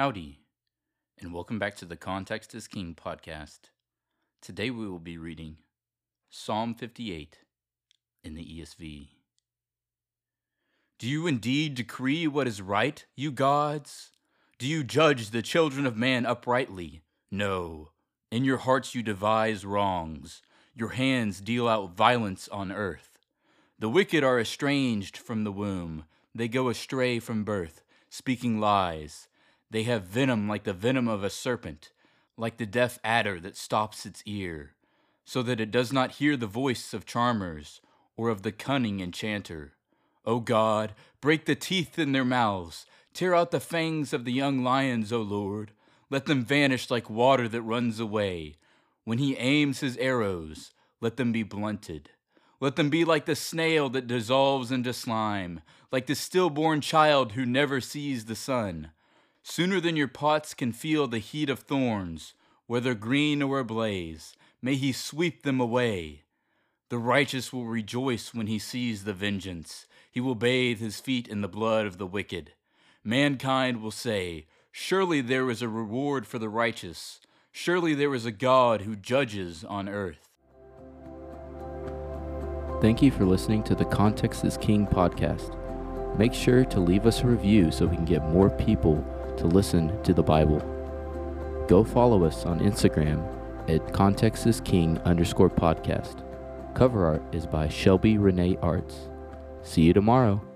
Howdy, and welcome back to the Context is King podcast. Today we will be reading Psalm 58 in the ESV. Do you indeed decree what is right, you gods? Do you judge the children of man uprightly? No. In your hearts you devise wrongs. Your hands deal out violence on earth. The wicked are estranged from the womb. They go astray from birth, speaking lies. They have venom like the venom of a serpent, like the deaf adder that stops its ear, so that it does not hear the voice of charmers or of the cunning enchanter. O God, break the teeth in their mouths, tear out the fangs of the young lions, O Lord. Let them vanish like water that runs away. When he aims his arrows, let them be blunted. Let them be like the snail that dissolves into slime, like the stillborn child who never sees the sun. Sooner than your pots can feel the heat of thorns, whether green or ablaze, may he sweep them away. The righteous will rejoice when he sees the vengeance. He will bathe his feet in the blood of the wicked. Mankind will say, Surely there is a reward for the righteous. Surely there is a God who judges on earth. Thank you for listening to the Context is King podcast. Make sure to leave us a review so we can get more people to listen to the Bible. Go follow us on Instagram at Context underscore podcast. Cover art is by Shelby Renee Arts. See you tomorrow.